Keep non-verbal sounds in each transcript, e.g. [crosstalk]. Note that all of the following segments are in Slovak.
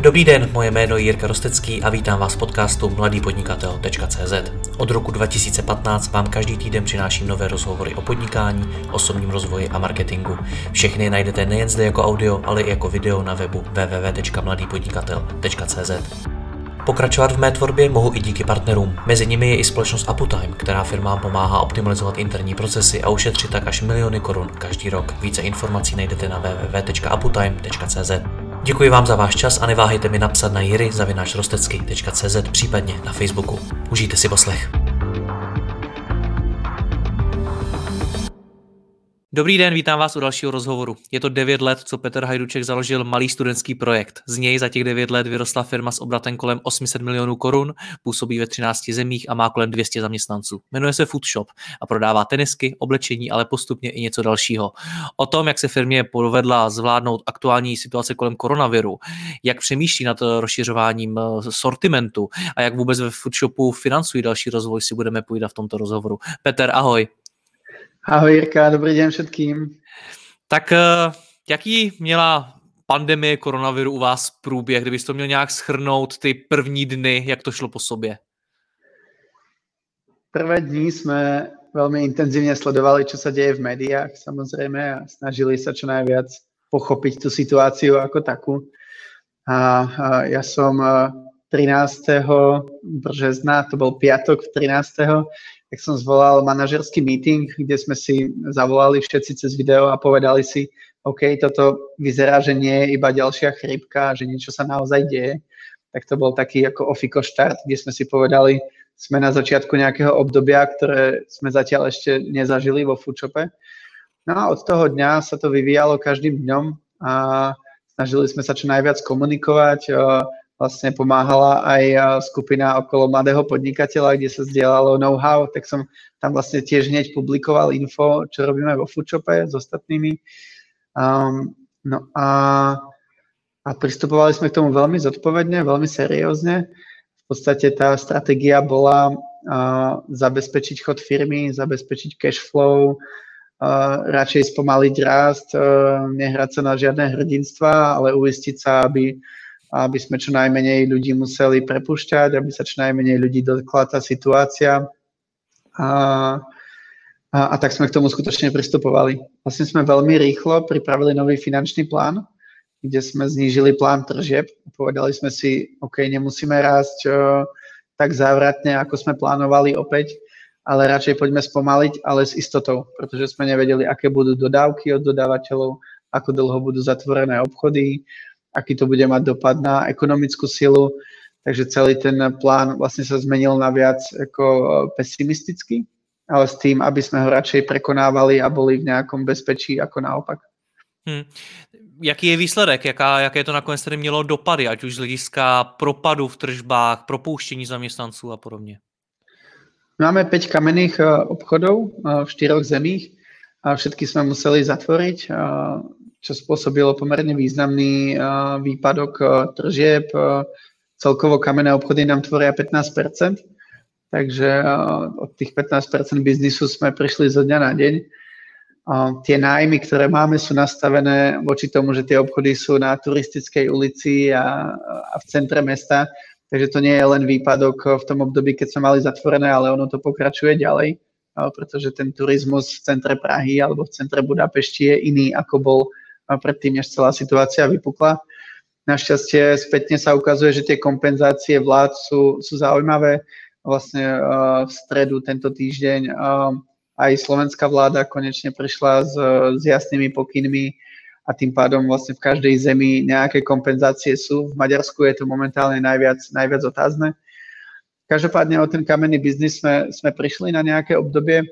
Dobrý den, moje jméno je Jirka Rostecký a vítám vás v podcastu mladýpodnikatel.cz. Od roku 2015 vám každý týden přináším nové rozhovory o podnikání, osobním rozvoji a marketingu. Všechny najdete nejen zde jako audio, ale i jako video na webu www.mladýpodnikatel.cz. Pokračovat v mé tvorbě mohu i díky partnerům. Mezi nimi je i společnost Aputime, která firmám pomáhá optimalizovat interní procesy a ušetřit tak až miliony korun každý rok. Více informací najdete na www.aputime.cz. Děkuji vám za váš čas a neváhejte mi napsat na jiry.rostecky.cz případně na Facebooku. Užijte si poslech. Dobrý den, vítám vás u dalšího rozhovoru. Je to 9 let, co Petr Hajduček založil malý studentský projekt. Z něj za těch 9 let vyrostla firma s obratem kolem 800 milionů korun, působí ve 13 zemích a má kolem 200 zaměstnanců. Jmenuje se Food Shop a prodává tenisky, oblečení, ale postupně i něco dalšího. O tom, jak se firmě povedla zvládnout aktuální situace kolem koronaviru, jak přemýšlí nad rozšiřováním eh, sortimentu a jak vůbec ve Food Shopu financují další rozvoj, si budeme povídat v tomto rozhovoru. Peter, ahoj. Ahoj Jirka, dobrý den všetkým. Tak eh, jaký měla pandemie koronaviru u vás průběh, kdybyste to měl nějak schrnout ty první dny, jak to šlo po sobě? Prvé dní jsme velmi intenzívne sledovali, čo sa deje v médiách samozrejme a snažili sa čo najviac pochopiť tú situáciu ako takú. A, a ja som 13. Eh, března, to bol piatok 13 tak som zvolal manažerský meeting, kde sme si zavolali všetci cez video a povedali si, OK, toto vyzerá, že nie je iba ďalšia chrípka, že niečo sa naozaj deje. Tak to bol taký ako ofiko štart, kde sme si povedali, sme na začiatku nejakého obdobia, ktoré sme zatiaľ ešte nezažili vo foodshope. No a od toho dňa sa to vyvíjalo každým dňom a snažili sme sa čo najviac komunikovať, vlastne pomáhala aj skupina okolo mladého podnikateľa, kde sa zdieľalo know-how, tak som tam vlastne tiež hneď publikoval info, čo robíme vo Foodshope s ostatnými. Um, no a, a pristupovali sme k tomu veľmi zodpovedne, veľmi seriózne. V podstate tá stratégia bola uh, zabezpečiť chod firmy, zabezpečiť cash flow, uh, radšej spomaliť rast, uh, nehrať sa na žiadne hrdinstva, ale uistiť sa, aby aby sme čo najmenej ľudí museli prepušťať, aby sa čo najmenej ľudí dotkla tá situácia. A, a, a tak sme k tomu skutočne pristupovali. Vlastne sme veľmi rýchlo pripravili nový finančný plán, kde sme znížili plán tržieb. Povedali sme si, OK, nemusíme rásť o, tak závratne, ako sme plánovali opäť, ale radšej poďme spomaliť, ale s istotou, pretože sme nevedeli, aké budú dodávky od dodávateľov, ako dlho budú zatvorené obchody, aký to bude mať dopad na ekonomickú silu. Takže celý ten plán vlastne sa zmenil na viac ako e, pesimistický, ale s tým, aby sme ho radšej prekonávali a boli v nejakom bezpečí ako naopak. Hmm. Jaký je výsledek? Jaká, jaké to nakonec tedy mělo dopady, ať už z hlediska propadu v tržbách, propouštění zaměstnanců a podobně? Máme 5 kamenných e, obchodov e, v štyroch zemích a všetky sme museli zatvoriť čo spôsobilo pomerne významný výpadok tržieb. Celkovo kamenné obchody nám tvoria 15% takže od tých 15% biznisu sme prišli zo dňa na deň. Tie nájmy, ktoré máme, sú nastavené voči tomu, že tie obchody sú na turistickej ulici a, a v centre mesta, takže to nie je len výpadok v tom období, keď sme mali zatvorené, ale ono to pokračuje ďalej, pretože ten turizmus v centre Prahy alebo v centre Budapešti je iný, ako bol predtým, než celá situácia vypukla. Našťastie spätne sa ukazuje, že tie kompenzácie vlád sú, sú zaujímavé. Vlastne uh, v stredu tento týždeň uh, aj slovenská vláda konečne prišla s, s jasnými pokynmi a tým pádom vlastne v každej zemi nejaké kompenzácie sú. V Maďarsku je to momentálne najviac, najviac otázne. Každopádne o ten kamenný biznis sme, sme prišli na nejaké obdobie.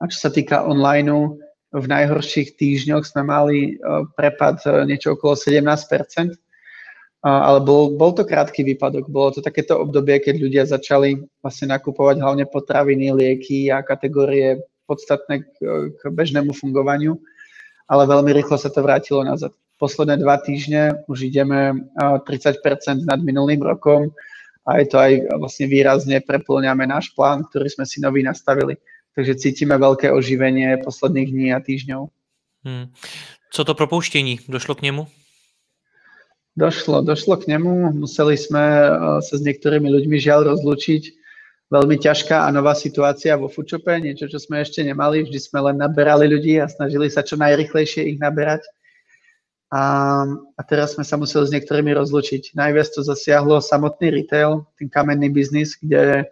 A čo sa týka online, v najhorších týždňoch sme mali e, prepad e, niečo okolo 17%, ale bol, bol to krátky výpadok. Bolo to takéto obdobie, keď ľudia začali vlastne nakupovať hlavne potraviny, lieky a kategórie podstatné k, k bežnému fungovaniu, ale veľmi rýchlo sa to vrátilo nazad. Posledné dva týždne už ideme 30% nad minulým rokom a je to aj vlastne výrazne preplňame náš plán, ktorý sme si nový nastavili takže cítime velké oživení posledních dní a týždňov. Hmm. Co to propouštění? Došlo k němu? Došlo, došlo k nemu, museli sme sa s niektorými ľuďmi žiaľ rozlučiť. Veľmi ťažká a nová situácia vo Foodshope, niečo, čo sme ešte nemali, vždy sme len naberali ľudí a snažili sa čo najrychlejšie ich naberať. A, a teraz sme sa museli s niektorými rozlučiť. Najviac to zasiahlo samotný retail, ten kamenný biznis, kde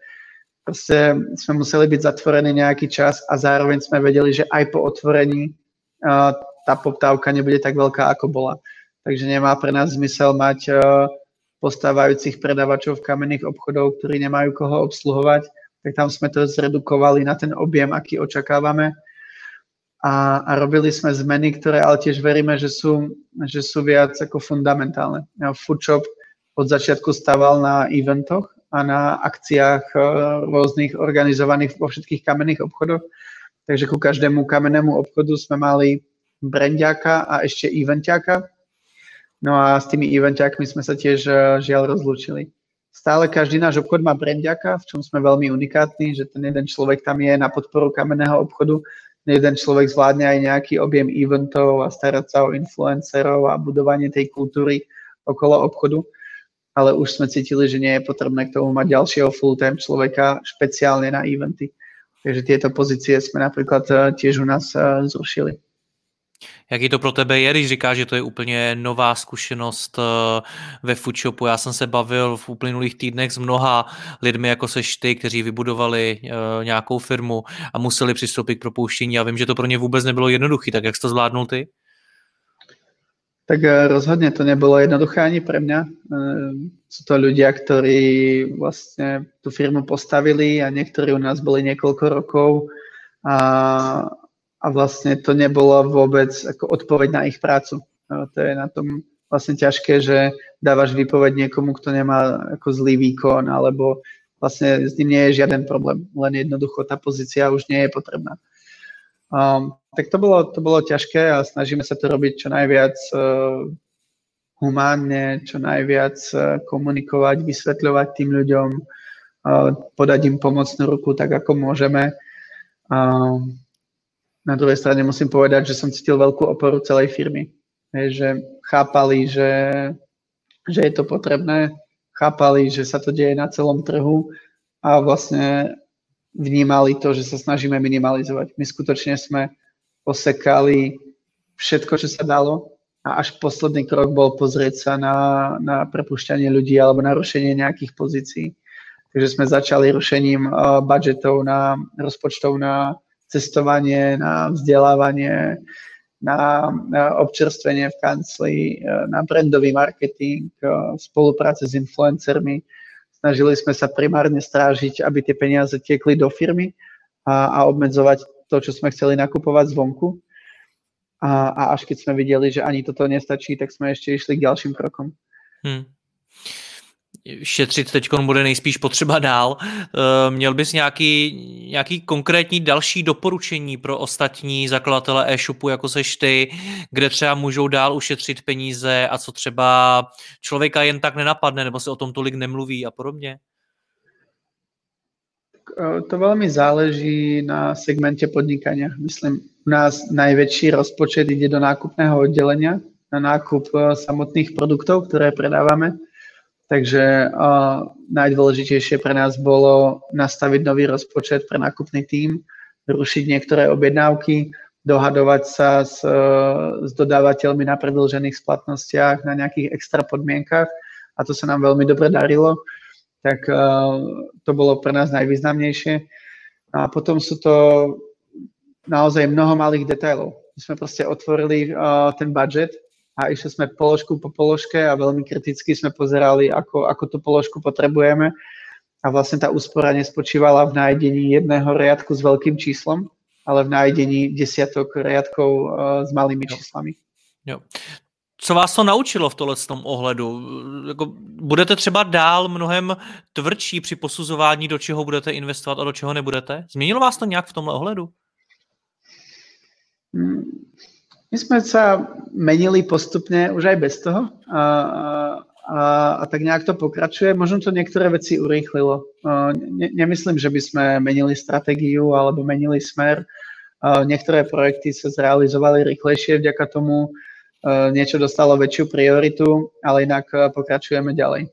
proste sme museli byť zatvorení nejaký čas a zároveň sme vedeli, že aj po otvorení uh, tá poptávka nebude tak veľká, ako bola. Takže nemá pre nás zmysel mať uh, postávajúcich predavačov v kamenných obchodov, ktorí nemajú koho obsluhovať, tak tam sme to zredukovali na ten objem, aký očakávame. A, a robili sme zmeny, ktoré ale tiež veríme, že sú, že sú viac ako fundamentálne. Foodshop od začiatku stával na eventoch a na akciách e, rôznych organizovaných vo všetkých kamenných obchodoch. Takže ku každému kamennému obchodu sme mali brandiaka a ešte eventiaka. No a s tými eventiakmi sme sa tiež e, žiaľ rozlúčili. Stále každý náš obchod má brandiaka, v čom sme veľmi unikátni, že ten jeden človek tam je na podporu kamenného obchodu, jeden človek zvládne aj nejaký objem eventov a starať sa o influencerov a budovanie tej kultúry okolo obchodu ale už sme cítili, že nie je potrebné k tomu mať ďalšieho full-time človeka špeciálne na eventy. Takže tieto pozície jsme například eh, tiež u nás eh, zrušili. Jaký to pro tebe je, když říkáš, že to je úplně nová zkušenost eh, ve foodshopu? Já jsem se bavil v uplynulých týdnech s mnoha lidmi, jako seš ty, kteří vybudovali nějakou firmu a museli přistoupit k propouštění a vím, že to pro ně vůbec nebylo jednoduché. Tak jak jsi to zvládnul ty? Tak eh, rozhodne to nebolo jednoduché ani pre mňa. Eh, sú to ľudia, ktorí vlastne tú firmu postavili a niektorí u nás boli niekoľko rokov a, a vlastne to nebolo vôbec ako odpoveď na ich prácu. No, to je na tom vlastne ťažké, že dávaš výpoveď niekomu, kto nemá ako zlý výkon alebo vlastne s ním nie je žiaden problém, len jednoducho tá pozícia už nie je potrebná. Um, tak to bolo, to bolo ťažké a snažíme sa to robiť čo najviac uh, humánne, čo najviac uh, komunikovať, vysvetľovať tým ľuďom, uh, podať im pomocnú ruku tak, ako môžeme. Uh, na druhej strane musím povedať, že som cítil veľkú oporu celej firmy. Je, že chápali, že, že je to potrebné, chápali, že sa to deje na celom trhu a vlastne vnímali to, že sa snažíme minimalizovať. My skutočne sme osekali všetko, čo sa dalo a až posledný krok bol pozrieť sa na, na prepušťanie ľudí alebo na rušenie nejakých pozícií. Takže sme začali rušením uh, budžetov na rozpočtov na cestovanie, na vzdelávanie, na, na občerstvenie v kancli, uh, na brandový marketing, uh, spolupráce s influencermi, Snažili sme sa primárne strážiť, aby tie peniaze tiekli do firmy a, a obmedzovať to, čo sme chceli nakupovať zvonku. A, a až keď sme videli, že ani toto nestačí, tak jsme ještě išli k ďalším krokom. Hmm šetřit teď bude nejspíš potřeba dál. Eh, měl bys nějaký, nějaký konkrétní další doporučení pro ostatní zakladatele e-shopu, jako seš ty, kde třeba můžou dál ušetřit peníze a co třeba člověka jen tak nenapadne, nebo se o tom tolik nemluví a podobně? Eh, to veľmi záleží na segmente podnikania. Myslím, u nás najväčší rozpočet ide do nákupného oddelenia, na nákup eh, samotných produktov, ktoré predávame Takže uh, najdôležitejšie pre nás bolo nastaviť nový rozpočet pre nákupný tím, rušiť niektoré objednávky, dohadovať sa s, s dodávateľmi na predlžených splatnostiach, na nejakých extra podmienkach a to sa nám veľmi dobre darilo. Tak uh, to bolo pre nás najvýznamnejšie. A potom sú to naozaj mnoho malých detailov. My sme proste otvorili uh, ten budget a išli sme položku po položke a veľmi kriticky sme pozerali, ako, ako tú položku potrebujeme. A vlastne tá úspora nespočívala v nájdení jedného riadku s veľkým číslom, ale v nájdení desiatok riadkov uh, s malými jo. číslami. Jo. Co vás to naučilo v tohle tom ohledu? Jako, budete třeba dál mnohem tvrdší při posuzování, do čeho budete investovat a do čeho nebudete? Změnilo vás to nějak v tomhle ohledu? Hmm my sme sa menili postupne už aj bez toho a, a, a tak nejak to pokračuje. Možno to niektoré veci urýchlilo. Ne, nemyslím, že by sme menili stratégiu alebo menili smer. Niektoré projekty sa zrealizovali rýchlejšie vďaka tomu, niečo dostalo väčšiu prioritu, ale inak pokračujeme ďalej.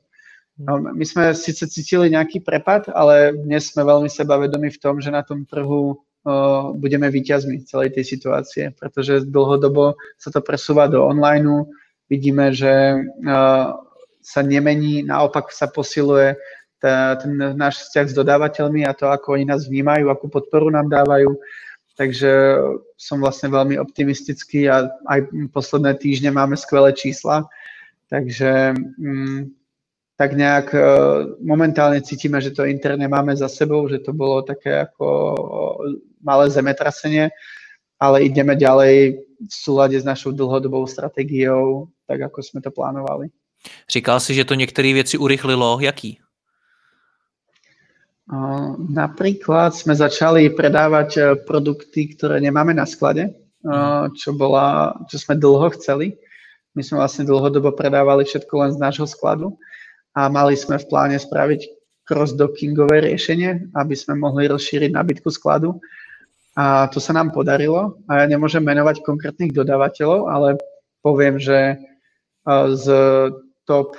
No, my sme síce cítili nejaký prepad, ale dnes sme veľmi sebavedomi v tom, že na tom trhu budeme výťazmi celej tej situácie, pretože dlhodobo sa to presúva do online. Vidíme, že sa nemení, naopak sa posiluje ten náš vzťah s dodávateľmi a to, ako oni nás vnímajú, akú podporu nám dávajú. Takže som vlastne veľmi optimistický a aj posledné týždne máme skvelé čísla. Takže mm, tak nejak e, momentálne cítime, že to interne máme za sebou, že to bolo také ako malé zemetrasenie, ale ideme ďalej v súlade s našou dlhodobou stratégiou, tak ako sme to plánovali. Říkal si, že to některé věci urychlilo. Jaký? Napríklad sme začali predávať e, produkty, ktoré nemáme na sklade, e, mhm. čo, bola, čo sme dlho chceli. My sme vlastne dlhodobo predávali všetko len z nášho skladu a mali sme v pláne spraviť cross-dockingové riešenie, aby sme mohli rozšíriť nabytku skladu. A to sa nám podarilo. A ja nemôžem menovať konkrétnych dodávateľov, ale poviem, že z top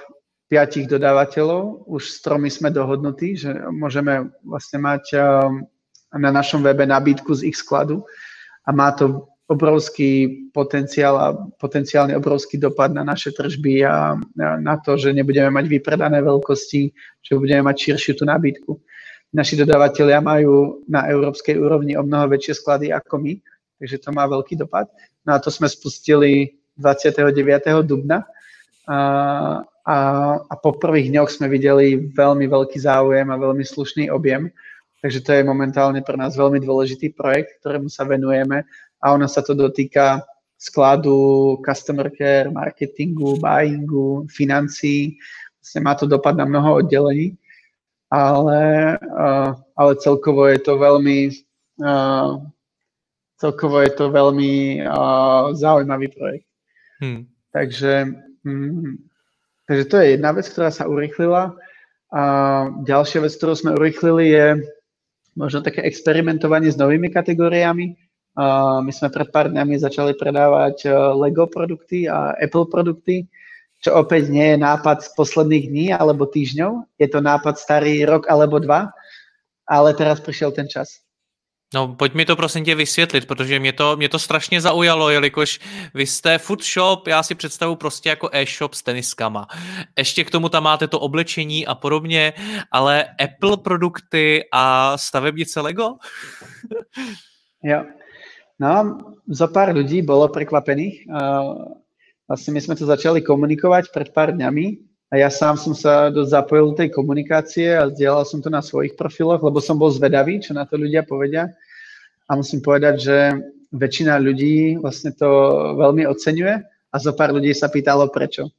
piatich dodávateľov už s tromi sme dohodnutí, že môžeme vlastne mať na našom webe nabídku z ich skladu a má to obrovský potenciál a potenciálne obrovský dopad na naše tržby a na to, že nebudeme mať vypredané veľkosti, že budeme mať širšiu tú nabídku. Naši dodávateľia majú na európskej úrovni o mnoho väčšie sklady ako my, takže to má veľký dopad. No a to sme spustili 29. dubna a, a, a po prvých dňoch sme videli veľmi veľký záujem a veľmi slušný objem. Takže to je momentálne pre nás veľmi dôležitý projekt, ktorému sa venujeme a ono sa to dotýka skladu, customer care, marketingu, buyingu, financií. Vlastne má to dopad na mnoho oddelení, ale, ale celkovo je to veľmi celkovo je to veľmi zaujímavý projekt. Hmm. Takže, mm, takže to je jedna vec, ktorá sa urychlila. A ďalšia vec, ktorú sme urychlili, je možno také experimentovanie s novými kategóriami. My sme pred pár dňami začali predávať e, Lego produkty a Apple produkty, čo opäť nie je nápad z posledných dní alebo týždňov, je to nápad starý rok alebo dva, ale teraz prišiel ten čas. No, pojď mi to prosím tě vysvětlit, protože mě to, mě to strašně zaujalo, jelikož vy jste food shop, já si představu prostě jako e-shop s teniskama. Ještě k tomu tam máte to oblečení a podobně, ale Apple produkty a stavebnice Lego? jo, No, za pár ľudí bolo prekvapených. Vlastne my sme to začali komunikovať pred pár dňami a ja sám som sa dosť zapojil do tej komunikácie a zdieľal som to na svojich profiloch, lebo som bol zvedavý, čo na to ľudia povedia. A musím povedať, že väčšina ľudí vlastne to veľmi oceňuje a zo pár ľudí sa pýtalo prečo.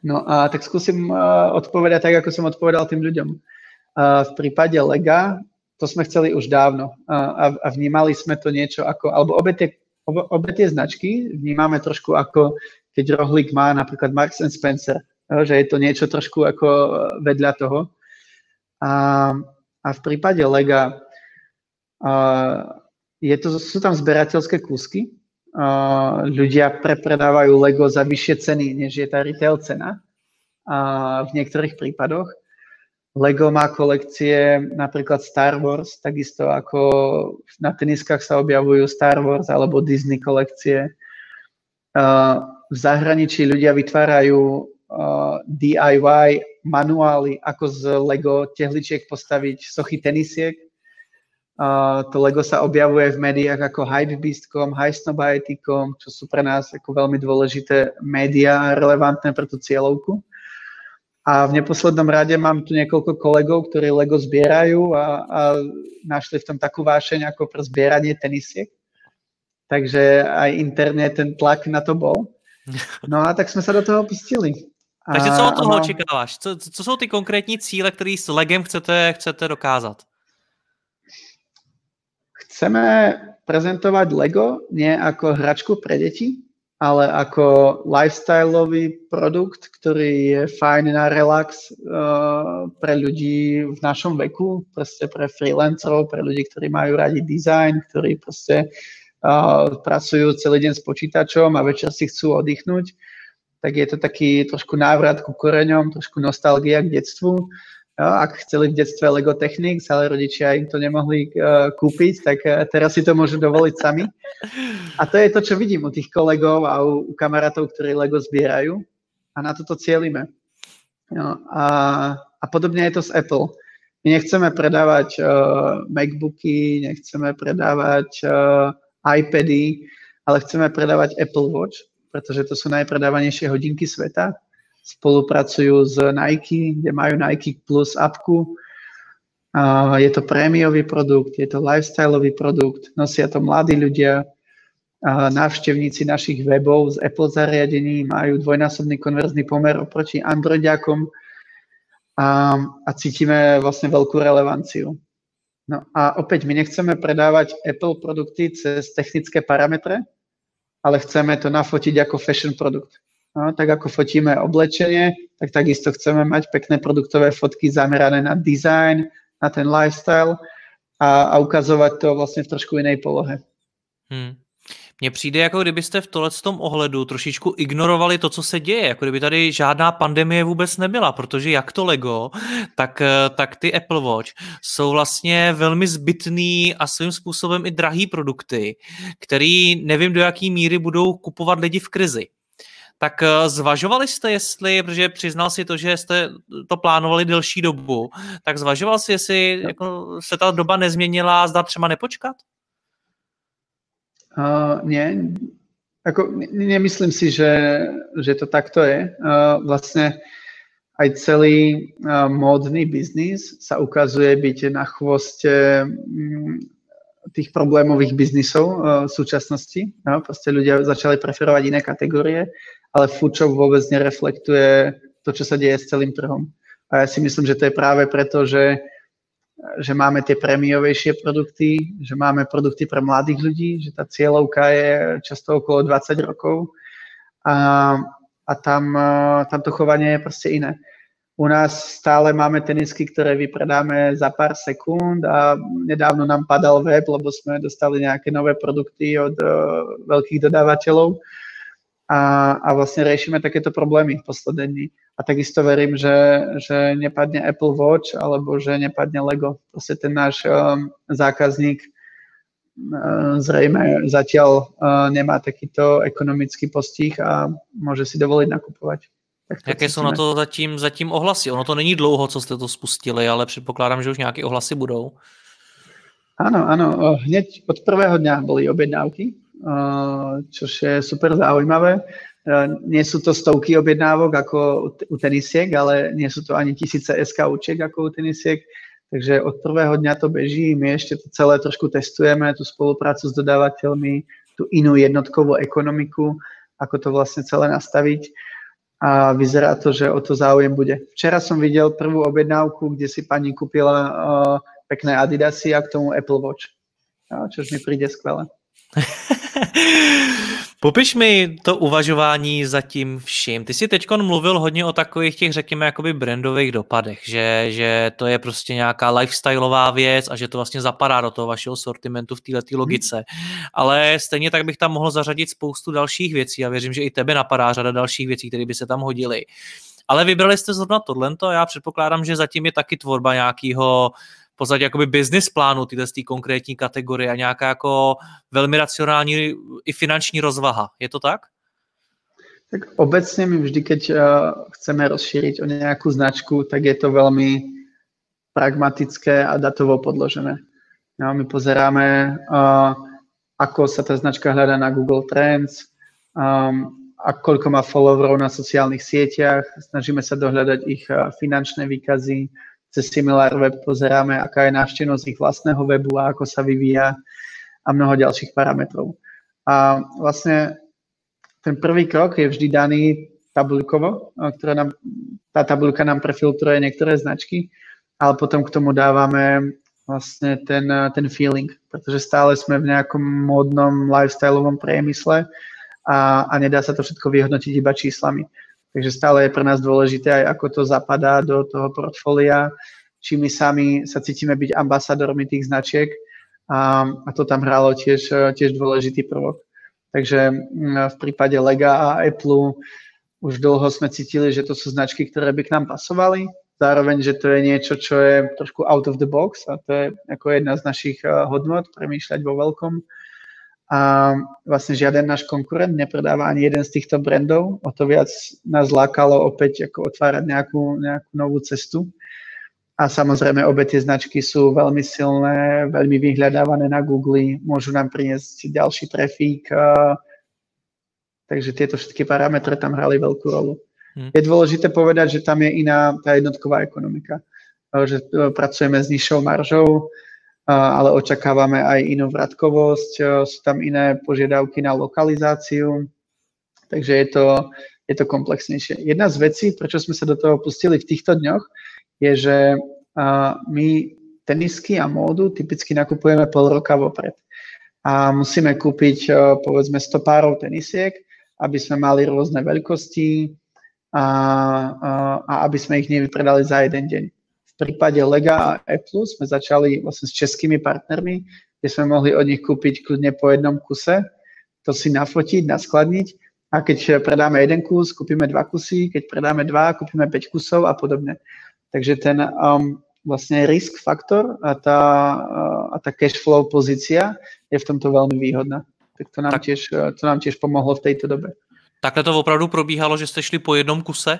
No a tak skúsim odpovedať tak, ako som odpovedal tým ľuďom. V prípade Lega to sme chceli už dávno a, a vnímali sme to niečo ako, alebo obe tie, obe, obe tie značky vnímame trošku ako, keď Rohlik má napríklad Marks and Spencer, že je to niečo trošku ako vedľa toho. A, a v prípade Lega a, je to, sú tam zberateľské kúsky, a, ľudia prepredávajú Lego za vyššie ceny, než je tá retail cena a v niektorých prípadoch. Lego má kolekcie napríklad Star Wars, takisto ako na teniskách sa objavujú Star Wars alebo Disney kolekcie. V zahraničí ľudia vytvárajú DIY manuály, ako z Lego tehličiek postaviť sochy tenisiek. To Lego sa objavuje v médiách ako Hypebeast.com, Highsnobiety.com, čo sú pre nás ako veľmi dôležité médiá relevantné pre tú cieľovku. A v neposlednom rade mám tu niekoľko kolegov, ktorí Lego zbierajú a, a našli v tom takú vášeň ako pre zbieranie tenisiek. Takže aj interne ten tlak na to bol. No a tak jsme se do toho pustili. Takže co od toho ano, očekáváš? Co, co jsou ty konkrétní cíle, které s Legem chcete, chcete dokázat? Chceme prezentovať Lego nie ako hračku pre deti, ale ako lifestyleový produkt, ktorý je fajn na relax uh, pre ľudí v našom veku, proste pre freelancerov, pre ľudí, ktorí majú radi design, ktorí proste pracujú celý deň s počítačom a večer si chcú oddychnúť, tak je to taký trošku návrat ku koreňom, trošku nostalgia k detstvu. Ak chceli v detstve Lego Technics, ale rodičia im to nemohli uh, kúpiť, tak uh, teraz si to môžu dovoliť sami. A to je to, čo vidím u tých kolegov a u, kamarátov, ktorí Lego zbierajú. A na toto cieľime. No, a, a podobne je to s Apple. My nechceme predávať uh, MacBooky, nechceme predávať uh, iPady, ale chceme predávať Apple Watch, pretože to sú najpredávanejšie hodinky sveta. Spolupracujú s Nike, kde majú Nike Plus appku. Je to prémiový produkt, je to lifestyleový produkt, nosia to mladí ľudia, návštevníci našich webov z Apple zariadení majú dvojnásobný konverzný pomer oproti Androidiakom a, a cítime vlastne veľkú relevanciu. No a opäť, my nechceme predávať Apple produkty cez technické parametre, ale chceme to nafotiť ako fashion produkt. No, tak ako fotíme oblečenie, tak takisto chceme mať pekné produktové fotky zamerané na design, na ten lifestyle a, a ukazovať to vlastne v trošku inej polohe. Hmm. Mně přijde, jako kdybyste v tohle tom ohledu trošičku ignorovali to, co se děje, jako kdyby tady žádná pandemie vůbec nebyla, protože jak to Lego, tak, tak ty Apple Watch jsou vlastně velmi zbytný a svým způsobem i drahý produkty, který nevím do jaký míry budou kupovat lidi v krizi. Tak eh, zvažovali jste, jestli, protože přiznal si to, že jste to plánovali delší dobu, tak zvažoval si, jestli jako, se ta doba nezměnila a zda třeba nepočkat? Uh, nie, ako, nemyslím si, že, že to takto je. Uh, vlastne aj celý uh, módny biznis sa ukazuje byť na chvoste um, tých problémových biznisov uh, v súčasnosti. No, proste ľudia začali preferovať iné kategórie, ale Foodshop vôbec nereflektuje to, čo sa deje s celým trhom. A ja si myslím, že to je práve preto, že že máme tie prémiovejšie produkty, že máme produkty pre mladých ľudí, že tá cieľovka je často okolo 20 rokov a, a tam, tam to chovanie je proste iné. U nás stále máme tenisky, ktoré vypredáme za pár sekúnd a nedávno nám padal web, lebo sme dostali nejaké nové produkty od uh, veľkých dodávateľov a, a vlastne riešime takéto problémy v posledné dni. A takisto verím, že, že nepadne Apple Watch alebo že nepadne Lego. Proste ten náš um, zákazník um, zrejme zatiaľ uh, nemá takýto ekonomický postih a môže si dovoliť nakupovať. Jaké jsou na to zatím, zatím ohlasy? Ono to není dlouho, co jste to spustili, ale předpokládám, že už nějaké ohlasy budou. Áno, áno. Hneď od prvého dňa boli objednávky, čo je super zaujímavé. Nie sú to stovky objednávok ako u tenisiek, ale nie sú to ani tisíce SKUčiek ako u tenisiek. Takže od prvého dňa to beží, my ešte to celé trošku testujeme, tú spoluprácu s dodávateľmi, tú inú jednotkovú ekonomiku, ako to vlastne celé nastaviť a vyzerá to, že o to záujem bude. Včera som videl prvú objednávku, kde si pani kúpila uh, pekné Adidasy a k tomu Apple Watch, čož mi príde skvelé. [laughs] Popiš mi to uvažování za tím vším. Ty jsi teď mluvil hodně o takových těch, řekněme, jakoby brandových dopadech, že, že to je prostě nějaká lifestyleová věc a že to vlastně zapadá do toho vašeho sortimentu v této hmm. logice. Ale stejně tak bych tam mohl zařadit spoustu dalších věcí a věřím, že i tebe napadá řada dalších věcí, které by se tam hodily. Ale vybrali jste zrovna tohle, já předpokládám, že zatím je taky tvorba nějakého podstatě jakoby business plánu tyhle z konkrétní kategorie a nějaká jako velmi racionální i finanční rozvaha. Je to tak? Tak obecne my vždy, keď uh, chceme rozšíriť o nejakú značku, tak je to veľmi pragmatické a datovo podložené. No, my pozeráme, uh, ako sa tá značka hľadá na Google Trends, um, a koľko má followerov na sociálnych sieťach, snažíme sa dohľadať ich uh, finančné výkazy, cez SimilarWeb pozeráme, aká je návštevnosť ich vlastného webu a ako sa vyvíja a mnoho ďalších parametrov. A vlastne ten prvý krok je vždy daný tabulkovo, ktorá nám, tá tabulka nám prefiltruje niektoré značky, ale potom k tomu dávame vlastne ten, ten feeling, pretože stále sme v nejakom módnom lifestyleovom priemysle a, a nedá sa to všetko vyhodnotiť iba číslami. Takže stále je pre nás dôležité aj ako to zapadá do toho portfólia, či my sami sa cítime byť ambasadormi tých značiek a, a to tam hralo tiež, tiež dôležitý prvok. Takže v prípade Lega a Apple už dlho sme cítili, že to sú značky, ktoré by k nám pasovali. Zároveň, že to je niečo, čo je trošku out of the box a to je ako jedna z našich hodnot, premýšľať vo veľkom. A vlastne žiaden náš konkurent nepredáva ani jeden z týchto brandov. O to viac nás lákalo opäť ako otvárať nejakú, nejakú novú cestu. A samozrejme, obe tie značky sú veľmi silné, veľmi vyhľadávané na Google, môžu nám priniesť ďalší trafík, takže tieto všetky parametre tam hrali veľkú rolu. Hmm. Je dôležité povedať, že tam je iná tá jednotková ekonomika, že e, pracujeme s nižšou maržou, ale očakávame aj inú vratkovosť, e, sú tam iné požiadavky na lokalizáciu, takže je to, je to komplexnejšie. Jedna z vecí, prečo sme sa do toho pustili v týchto dňoch, je, že my tenisky a módu typicky nakupujeme pol roka vopred. A musíme kúpiť povedzme 100 párov tenisiek, aby sme mali rôzne veľkosti a, a, a aby sme ich nevypredali za jeden deň. Prípade Lega a Apple sme začali vlastne s českými partnermi, kde sme mohli od nich kúpiť kľudne po jednom kuse, to si nafotiť, naskladniť a keď predáme jeden kus, kúpime dva kusy, keď predáme dva, kúpime 5 kusov a podobne. Takže ten um, vlastne risk faktor a tá, a tá cash flow pozícia je v tomto veľmi výhodná. Tak to nám, tak. Tiež, to nám tiež pomohlo v tejto dobe. Takhle to opravdu probíhalo, že jste šli po jednom kuse?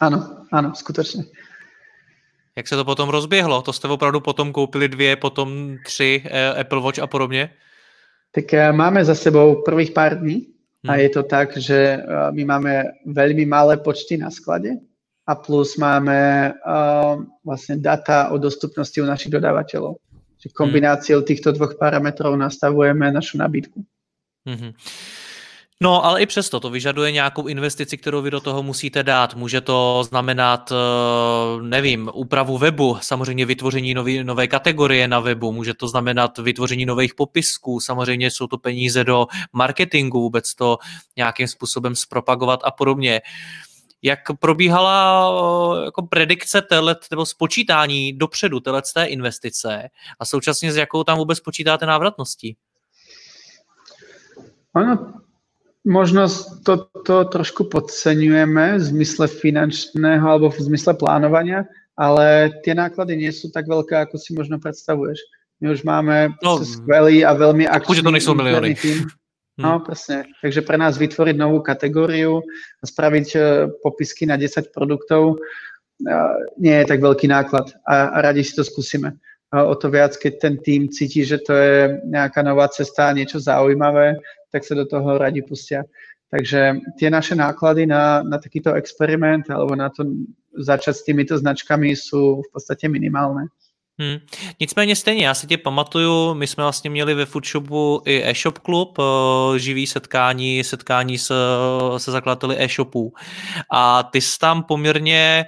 Ano, ano, skutečně. Jak se to potom rozběhlo? To jste opravdu potom koupili dvě, potom tři eh, Apple Watch a podobně? Tak eh, máme za sebou prvých pár dní a hmm. je to tak, že eh, my máme veľmi malé počty na sklade a plus máme uh, vlastne data o dostupnosti u našich dodávateľov. Čiže kombináciou týchto dvoch parametrov nastavujeme našu nabídku. Mm-hmm. No, ale i přesto to vyžaduje nějakou investici, kterou vy do toho musíte dát. Může to znamenat, eh, nevím, úpravu webu, samozřejmě vytvoření nový, nové kategorie na webu, může to znamenat vytvoření nových popisků, samozřejmě jsou to peníze do marketingu, vůbec to nějakým způsobem zpropagovat a podobně. Jak probíhala jako predikce telet, nebo spočítání dopředu téhle té investice a současně s jakou tam vůbec počítáte návratností? Ono, možno to, to trošku podceňujeme v zmysle finančného alebo v zmysle plánovania, ale tie náklady nie sú tak veľké, ako si možno predstavuješ. My už máme no, skvelý a veľmi akčný to nejsou milióny. Tým, No, hm. presne. Takže pre nás vytvoriť novú kategóriu a spraviť e, popisky na 10 produktov e, nie je tak veľký náklad a, radi si to skúsime. O to viac, keď ten tým cíti, že to je nejaká nová cesta, niečo zaujímavé, tak sa do toho radi pustia. Takže tie naše náklady na, na takýto experiment alebo na to začať s týmito značkami sú v podstate minimálne. Hmm. Nicméně stejně, já si tě pamatuju, my jsme vlastně měli ve Foodshopu i e-shop klub, eh, živý setkání, setkání se, se zakladateli e-shopů. A ty jsi tam poměrně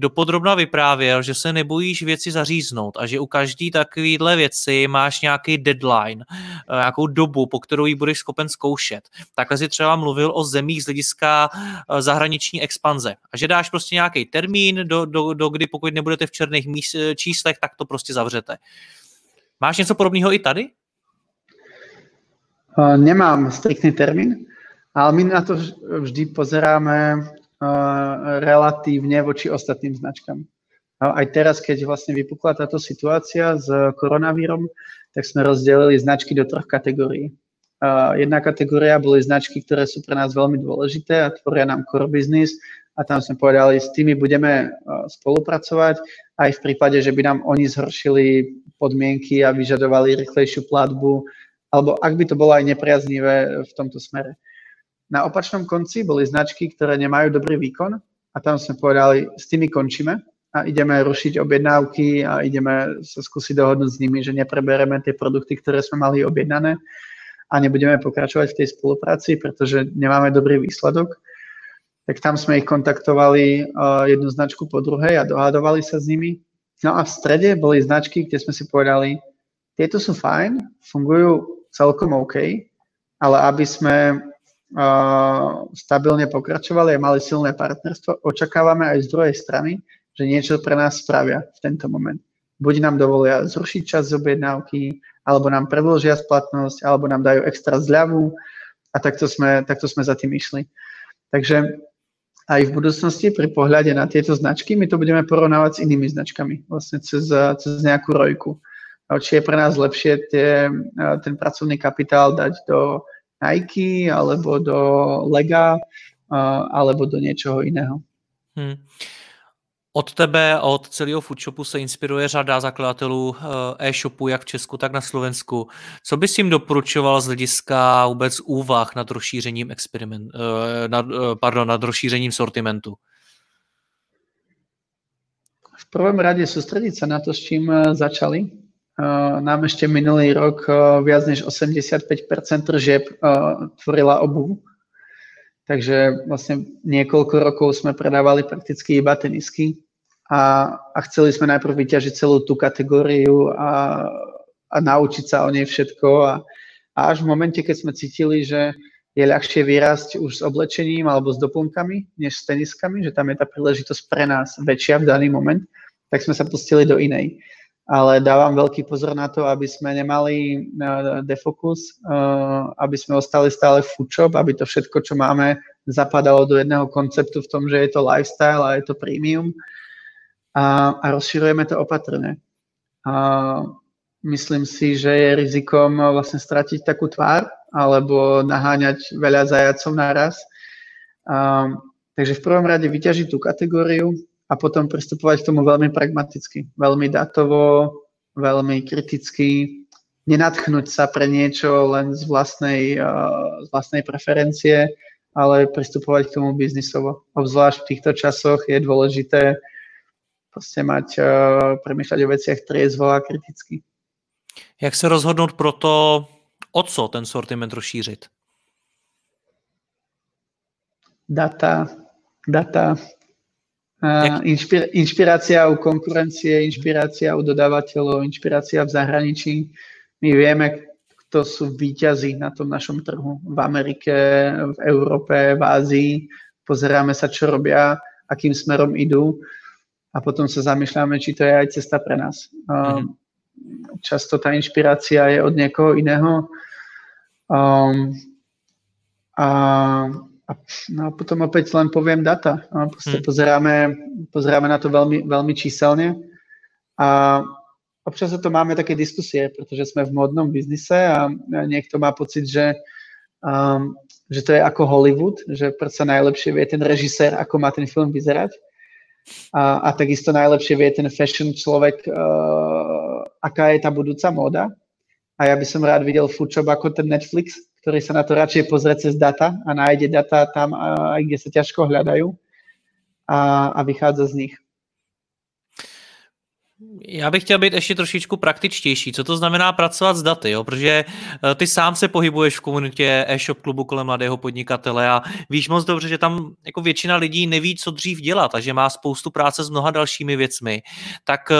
dopodrobna vyprávěl, že se nebojíš věci zaříznout a že u každý takovýhle věci máš nějaký deadline, eh, nějakou dobu, po kterou ji budeš schopen zkoušet. Takhle si třeba mluvil o zemích z hlediska eh, zahraniční expanze a že dáš prostě nějaký termín, do, do, do kdy pokud nebudete v černých míst, eh, číslech, tak to prostě zavřete. Máš něco podobného i tady? Nemám striktný termín, ale my na to vždy pozeráme relatívne voči ostatným značkám. Aj teraz, keď vlastne vypukla táto situácia s koronavírom, tak sme rozdelili značky do troch kategórií. Jedna kategória boli značky, ktoré sú pre nás veľmi dôležité a tvoria nám core business a tam sme povedali, s tými budeme spolupracovať aj v prípade, že by nám oni zhoršili podmienky a vyžadovali rýchlejšiu platbu, alebo ak by to bolo aj nepriaznivé v tomto smere. Na opačnom konci boli značky, ktoré nemajú dobrý výkon a tam sme povedali, s tými končíme a ideme rušiť objednávky a ideme sa skúsiť dohodnúť s nimi, že neprebereme tie produkty, ktoré sme mali objednané a nebudeme pokračovať v tej spolupráci, pretože nemáme dobrý výsledok. Tak tam sme ich kontaktovali jednu značku po druhej a dohadovali sa s nimi. No a v strede boli značky, kde sme si povedali, tieto sú fajn, fungujú celkom OK, ale aby sme stabilne pokračovali a mali silné partnerstvo. Očakávame aj z druhej strany, že niečo pre nás spravia v tento moment. buď nám dovolia zrušiť čas z objednávky, alebo nám predložia splatnosť, alebo nám dajú extra zľavu a takto sme, takto sme za tým išli. Takže aj v budúcnosti pri pohľade na tieto značky my to budeme porovnávať s inými značkami, vlastne cez, cez nejakú rojku. Či je pre nás lepšie tie, ten pracovný kapitál dať do Nike alebo do Lega alebo do niečoho iného. Hmm. Od tebe a od celého foodshopu se inspiruje řada zakladatelů eh, e-shopu, jak v Česku, tak na Slovensku. Co bys jim doporučoval z hlediska vůbec úvah nad rozšířením experiment, eh, nad, eh, pardon, nad rozšířením sortimentu? V prvom rade sústrediť sa na to, s čím začali. Nám ešte minulý rok viac než 85% tržieb tvorila obuv. Takže vlastne niekoľko rokov sme predávali prakticky iba tenisky a, a chceli sme najprv vyťažiť celú tú kategóriu a, a naučiť sa o nej všetko a, a až v momente, keď sme cítili, že je ľahšie vyrásť už s oblečením alebo s doplnkami, než s teniskami, že tam je tá príležitosť pre nás väčšia v daný moment, tak sme sa pustili do inej ale dávam veľký pozor na to, aby sme nemali uh, defokus, uh, aby sme ostali stále foodshop, aby to všetko, čo máme, zapadalo do jedného konceptu v tom, že je to lifestyle a je to premium a, a rozširujeme to opatrne. A myslím si, že je rizikom vlastne stratiť takú tvár alebo naháňať veľa zajacov naraz. A, takže v prvom rade vyťažiť tú kategóriu, a potom pristupovať k tomu veľmi pragmaticky, veľmi datovo, veľmi kriticky, nenatchnúť sa pre niečo len z vlastnej, uh, z vlastnej preferencie, ale pristupovať k tomu biznisovo. Obzvlášť v týchto časoch je dôležité proste mať, uh, premýšľať o veciach triezvo a kriticky. Jak se rozhodnout pro to, o co ten sortiment rozšířit? Data, data, Inšpir, inšpirácia u konkurencie, inšpirácia u dodávateľov, inšpirácia v zahraničí. My vieme, kto sú výťazí na tom našom trhu. V Amerike, v Európe, v Ázii. Pozeráme sa, čo robia, akým smerom idú a potom sa zamýšľame, či to je aj cesta pre nás. Mm. Často tá inšpirácia je od niekoho iného. Um, a, no a potom opäť len poviem data. No, hmm. pozeráme, pozeráme na to veľmi, veľmi číselne a občas to máme také diskusie, pretože sme v modnom biznise a niekto má pocit, že, um, že to je ako Hollywood, že predsa najlepšie vie ten režisér, ako má ten film vyzerať. A, a takisto najlepšie vie ten fashion človek, uh, aká je tá budúca móda. A ja by som rád videl Foodshop ako ten Netflix, ktorý sa na to radšej pozrie cez data a nájde data tam, aj kde sa ťažko hľadajú a, a vychádza z nich. Já bych chtěl být ještě trošičku praktičtější. Co to znamená pracovat s daty? Jo? Protože eh, ty sám se pohybuješ v komunitě e-shop klubu kolem mladého podnikatele a víš moc dobře, že tam jako většina lidí neví, co dřív dělat a že má spoustu práce s mnoha dalšími věcmi. Tak uh,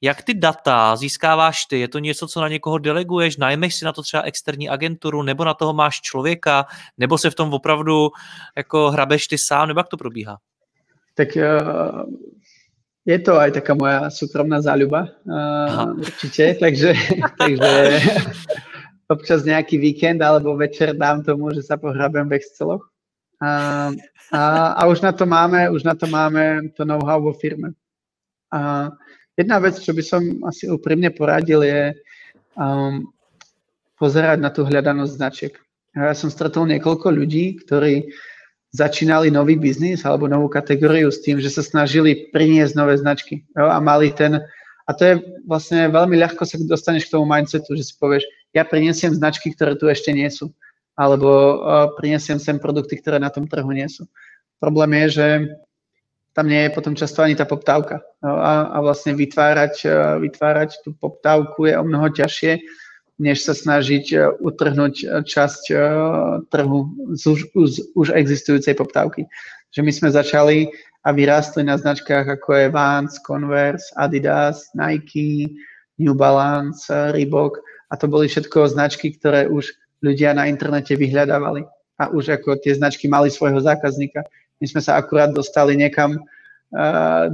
jak ty data získáváš ty? Je to něco, co na někoho deleguješ? Najmeš si na to třeba externí agenturu, nebo na toho máš člověka, nebo se v tom opravdu jako hrabeš ty sám, nebo jak to probíhá? Tak uh, je to aj taká moja súkromná záľuba, uh, určite, [laughs] takže, takže občas nejaký víkend alebo večer dám tomu, že sa pohrabem v Exceloch. A, a, a už na to máme, už na to máme to know-how vo firme. A Jedna vec, čo by som asi úprimne poradil, je um, pozerať na tú hľadanosť značiek. Ja som stretol niekoľko ľudí, ktorí začínali nový biznis alebo novú kategóriu s tým, že sa snažili priniesť nové značky jo, a mali ten, a to je vlastne veľmi ľahko sa dostaneš k tomu mindsetu, že si povieš, ja priniesiem značky, ktoré tu ešte nie sú, alebo uh, prinesiem sem produkty, ktoré na tom trhu nie sú. Problém je, že tam nie je potom často ani tá poptávka. No a, a vlastne vytvárať, e, vytvárať tú poptávku je o mnoho ťažšie, než sa snažiť e, utrhnúť e, časť trhu z už, z už existujúcej poptávky. Že my sme začali a vyrástli na značkách ako je Vans, Converse, Adidas, Nike, New Balance, Reebok a to boli všetko značky, ktoré už ľudia na internete vyhľadávali a už ako tie značky mali svojho zákazníka my sme sa akurát dostali niekam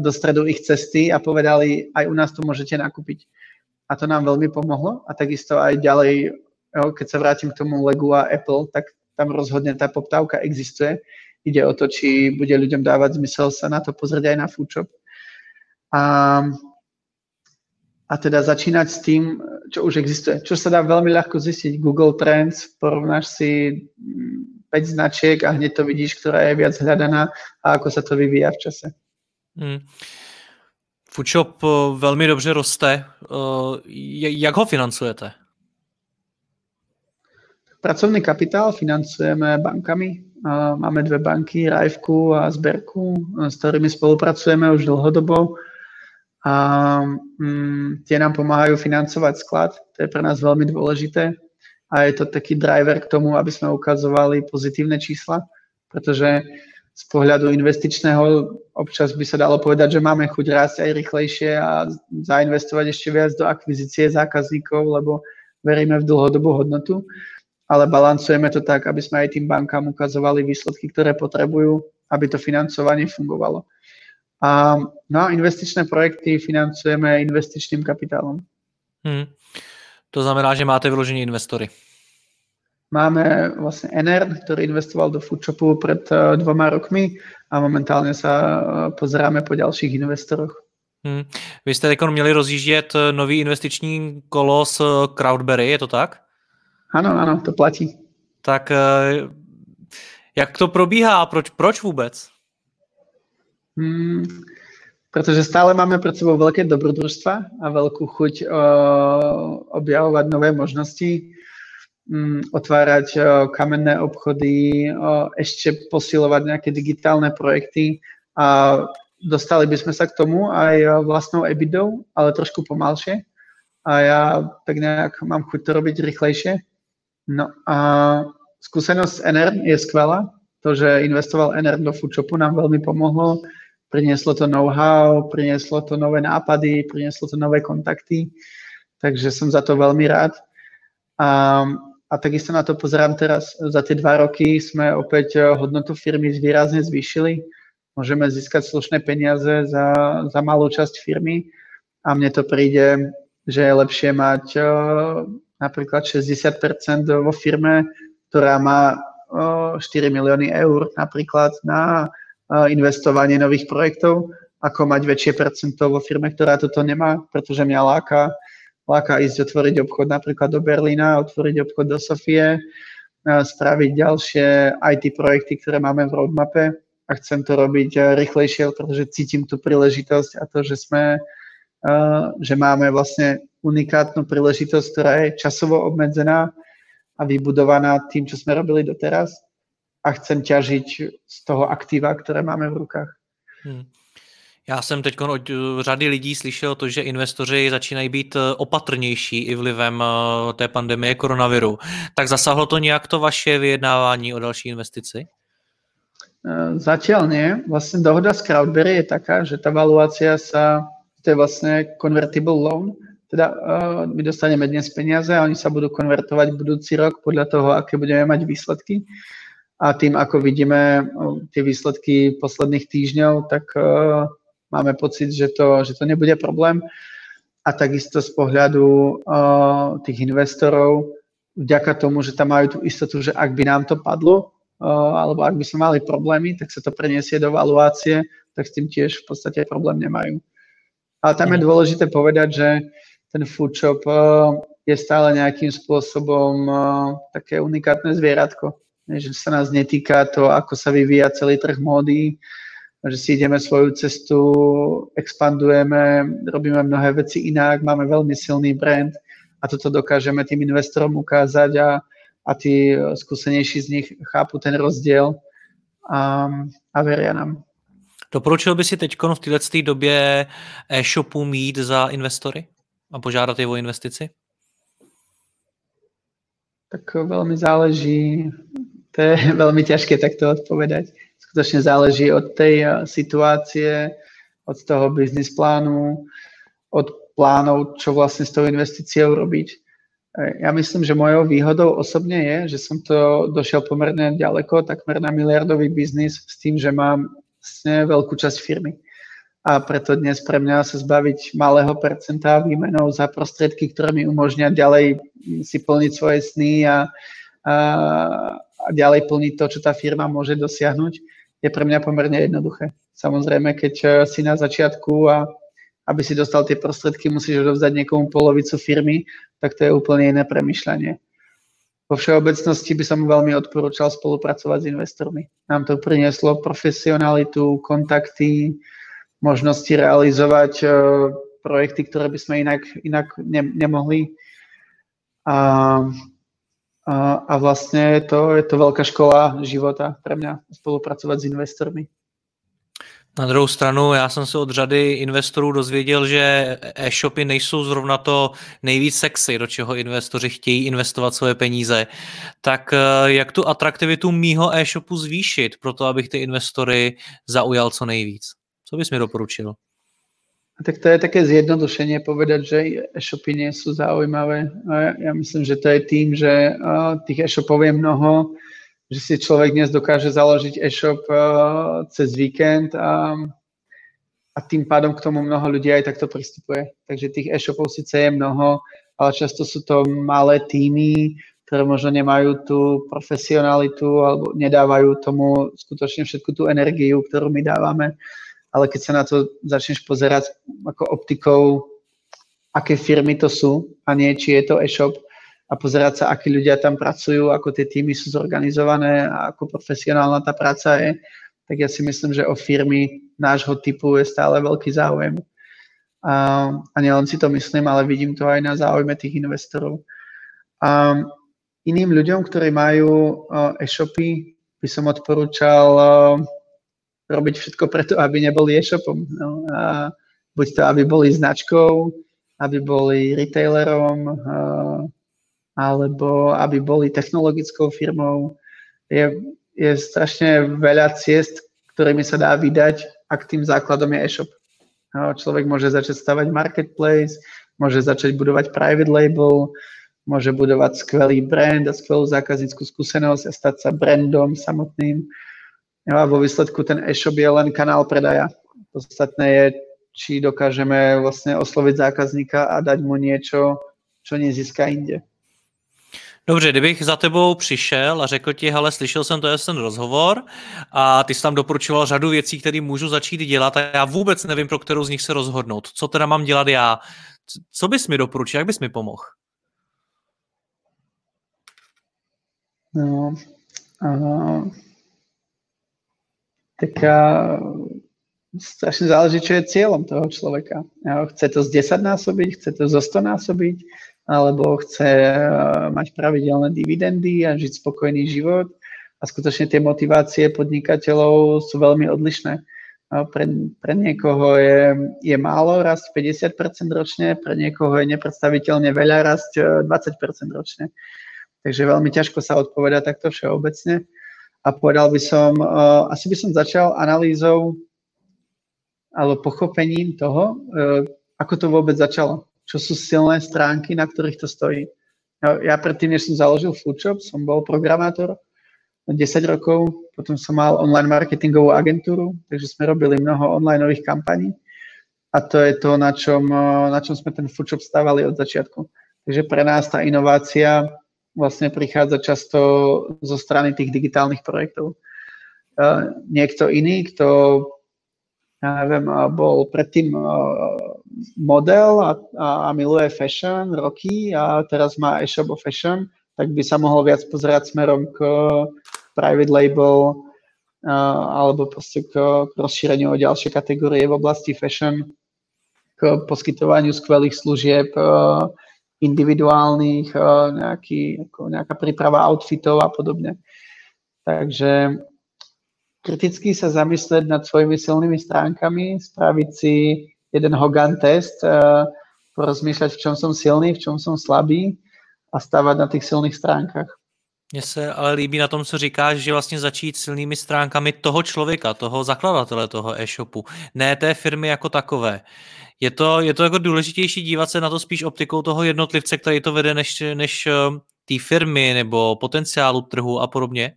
do stredu ich cesty a povedali, aj u nás to môžete nakúpiť. A to nám veľmi pomohlo a takisto aj ďalej, keď sa vrátim k tomu Legu a Apple, tak tam rozhodne tá poptávka existuje. Ide o to, či bude ľuďom dávať zmysel sa na to pozrieť aj na Foodshop. A, a teda začínať s tým, čo už existuje. Čo sa dá veľmi ľahko zistiť. Google Trends, porovnáš si 5 mm, značiek a hneď to vidíš, ktorá je viac hľadaná a ako sa to vyvíja v čase. Hmm. Foodshop eh, velmi dobře roste. Eh, jak ho financujete? Pracovný kapitál financujeme bankami. Máme dve banky, Rajvku a Zberku, s ktorými spolupracujeme už dlhodobo. A mm, tie nám pomáhajú financovať sklad. To je pre nás veľmi dôležité. A je to taký driver k tomu, aby sme ukazovali pozitívne čísla, pretože z pohľadu investičného občas by sa dalo povedať, že máme chuť rásť aj rýchlejšie a zainvestovať ešte viac do akvizície zákazníkov, lebo veríme v dlhodobú hodnotu, ale balancujeme to tak, aby sme aj tým bankám ukazovali výsledky, ktoré potrebujú, aby to financovanie fungovalo. A, no a investičné projekty financujeme investičným kapitálom. Hmm. To znamená, že máte vyložení investory. Máme vlastne NR, ktorý investoval do Foodshopu pred uh, dvoma rokmi a momentálne sa uh, pozeráme po ďalších investoroch. Hmm. Vy jste teď měli rozjíždět eh, nový investiční kolo s Crowdberry, je to tak? Ano, ano, to platí. Tak jak to probíhá a proč, proč vůbec? Hmm, pretože stále máme pred sebou veľké dobrodružstva a veľkú chuť uh, objavovať nové možnosti Mm, otvárať kamenné obchody, ešte posilovať nejaké digitálne projekty a dostali by sme sa k tomu aj vlastnou EBITou, ale trošku pomalšie a ja tak nejak mám chuť to robiť rýchlejšie. No a skúsenosť NR je skvelá. To, že investoval NR do Foodshopu nám veľmi pomohlo. Prinieslo to know-how, prinieslo to nové nápady, prinieslo to nové kontakty, takže som za to veľmi rád. A a takisto na to pozerám teraz, za tie dva roky sme opäť eh, hodnotu firmy výrazne zvýšili. Môžeme získať slušné peniaze za, za malú časť firmy a mne to príde, že je lepšie mať uh, napríklad 60% vo firme, ktorá má uh, eh, 4 milióny eur napríklad na investovanie nových projektov, ako mať väčšie percento vo firme, ktorá toto nemá, pretože mňa láka láka ísť otvoriť obchod napríklad do Berlína, otvoriť obchod do Sofie, spraviť ďalšie IT projekty, ktoré máme v roadmape a chcem to robiť rýchlejšie, pretože cítim tú príležitosť a to, že sme, že máme vlastne unikátnu príležitosť, ktorá je časovo obmedzená a vybudovaná tým, čo sme robili doteraz a chcem ťažiť z toho aktíva, ktoré máme v rukách. Hmm. Já jsem teď od eh, řady lidí slyšel to, že investoři začínají být eh, opatrnější i vlivem eh, té pandemie koronaviru. Tak zasahlo to nějak to vaše vyjednávání o další investici? Zatiaľ nie. Vlastne dohoda s Crowdberry je taká, že tá valuácia sa, to je vlastne convertible loan, teda uh, my dostaneme dnes peniaze a oni sa budú konvertovať budúci rok podľa toho, aké budeme mať výsledky. A tým, ako vidíme tie výsledky posledných týždňov, tak uh, máme pocit, že to, že to nebude problém. A takisto z pohľadu uh, tých investorov, vďaka tomu, že tam majú tú istotu, že ak by nám to padlo, uh, alebo ak by sme mali problémy, tak sa to preniesie do valuácie, tak s tým tiež v podstate problém nemajú. Ale tam je mhm. dôležité povedať, že ten food shop uh, je stále nejakým spôsobom uh, také unikátne zvieratko. Že sa nás netýka to, ako sa vyvíja celý trh módy, že si ideme svoju cestu, expandujeme, robíme mnohé veci inak, máme veľmi silný brand a toto dokážeme tým investorom ukázať a, a tí skúsenejší z nich chápu ten rozdiel a, a veria nám. Doporučil by si teď v této době e-shopu mít za investory a požádat je o investici? Tak veľmi záleží, to je [laughs] veľmi ťažké takto odpovedať skutočne záleží od tej eh, situácie, od toho biznis plánu, od plánov, čo vlastne s tou investíciou robiť. Eh, ja myslím, že mojou výhodou osobne je, že som to došiel pomerne ďaleko, takmer na miliardový biznis s tým, že mám vlastne veľkú časť firmy. a preto dnes pre mňa sa zbaviť malého percenta výmenou za prostriedky, ktoré mi umožňa ďalej si plniť svoje sny a, a, a ďalej plniť to, čo tá firma môže dosiahnuť, je pre mňa pomerne jednoduché. Samozrejme, keď e, si na začiatku a aby si dostal tie prostriedky, musíš odovzdať niekomu polovicu firmy, tak to je úplne iné premyšľanie. Vo všeobecnosti by som veľmi odporúčal spolupracovať s investormi. Nám to prinieslo profesionalitu, kontakty, možnosti realizovať uh, projekty, ktoré by sme inak, inak ne, nemohli. A, a, a vlastne to, je to veľká škola života pre mňa spolupracovať s investormi. Na druhou stranu, já jsem se od řady investorů dozvěděl, že e-shopy nejsou zrovna to nejvíc sexy, do čeho investoři chtějí investovat svoje peníze. Tak eh, jak tu atraktivitu mýho e-shopu zvýšit, pro to, abych ty investory zaujal co nejvíc? Co bys mi doporučil? Tak to je také zjednodušenie povedať, že e-shopy nie sú zaujímavé. Ja myslím, že to je tým, že tých e-shopov je mnoho, že si človek dnes dokáže založiť e-shop cez víkend a, a tým pádom k tomu mnoho ľudí aj takto pristupuje. Takže tých e-shopov síce je mnoho, ale často sú to malé týmy, ktoré možno nemajú tú profesionalitu alebo nedávajú tomu skutočne všetku tú energiu, ktorú my dávame ale keď sa na to začneš pozerať ako optikou, aké firmy to sú a nie či je to e-shop a pozerať sa, akí ľudia tam pracujú, ako tie týmy sú zorganizované a ako profesionálna tá práca je, tak ja si myslím, že o firmy nášho typu je stále veľký záujem. A, a nielen si to myslím, ale vidím to aj na záujme tých investorov. A iným ľuďom, ktorí majú e-shopy, by som odporúčal robiť všetko preto, aby neboli e-shopom. No, a buď to, aby boli značkou, aby boli retailerom, a, alebo aby boli technologickou firmou. Je, je strašne veľa ciest, ktorými sa dá vydať, ak tým základom je e-shop. No, človek môže začať stavať marketplace, môže začať budovať private label, môže budovať skvelý brand a skvelú zákazníckú skúsenosť a stať sa brandom samotným a vo výsledku ten e-shop je len kanál predaja. Podstatné je, či dokážeme vlastně oslovit zákazníka a dať mu něco, čo nezíská jinde. Dobře, kdybych za tebou přišel a řekl ti, hele, slyšel jsem to ten rozhovor a ty jsi tam doporučoval řadu věcí, které můžu začít dělat a já vůbec nevím, pro kterou z nich se rozhodnout. Co teda mám dělat já? Co bys mi doporučil? Jak bys mi pomohl? No, uh, tak a, strašne záleží, čo je cieľom toho človeka. Chce to z 10 násobiť, chce to zo 100 násobiť, alebo chce mať pravidelné dividendy a žiť spokojný život. A skutočne tie motivácie podnikateľov sú veľmi odlišné. Pre, pre niekoho je, je málo rast 50% ročne, pre niekoho je nepredstaviteľne veľa rast 20% ročne. Takže veľmi ťažko sa odpoveda takto všeobecne a povedal by som, uh, asi by som začal analýzou alebo pochopením toho, uh, ako to vôbec začalo. Čo sú silné stránky, na ktorých to stojí. Ja, ja predtým, než som založil Foodshop, som bol programátor 10 rokov, potom som mal online marketingovú agentúru, takže sme robili mnoho online kampaní a to je to, na čom, na čom sme ten Foodshop stávali od začiatku. Takže pre nás tá inovácia vlastne prichádza často zo strany tých digitálnych projektov. Niekto iný, kto ja neviem, bol predtým model a, a miluje fashion roky a teraz má e-shop o fashion, tak by sa mohol viac pozerať smerom k private label alebo proste k, k rozšíreniu o ďalšie kategórie v oblasti fashion, k poskytovaniu skvelých služieb, individuálnych, eh, nejaký, ako nejaká príprava outfitov a podobne. Takže kriticky sa zamyslieť nad svojimi silnými stránkami, spraviť si jeden Hogan test, eh, porozmýšľať, v čom som silný, v čom som slabý a stávať na tých silných stránkách. Mně se ale líbí na tom, co říkáš, že vlastně začít silnými stránkami toho člověka, toho zakladatele toho e-shopu, ne té firmy jako takové. Je to, je to jako důležitější dívat se na to spíš optikou toho jednotlivce, který to vede, než, než eh, té firmy nebo potenciálu trhu a podobně?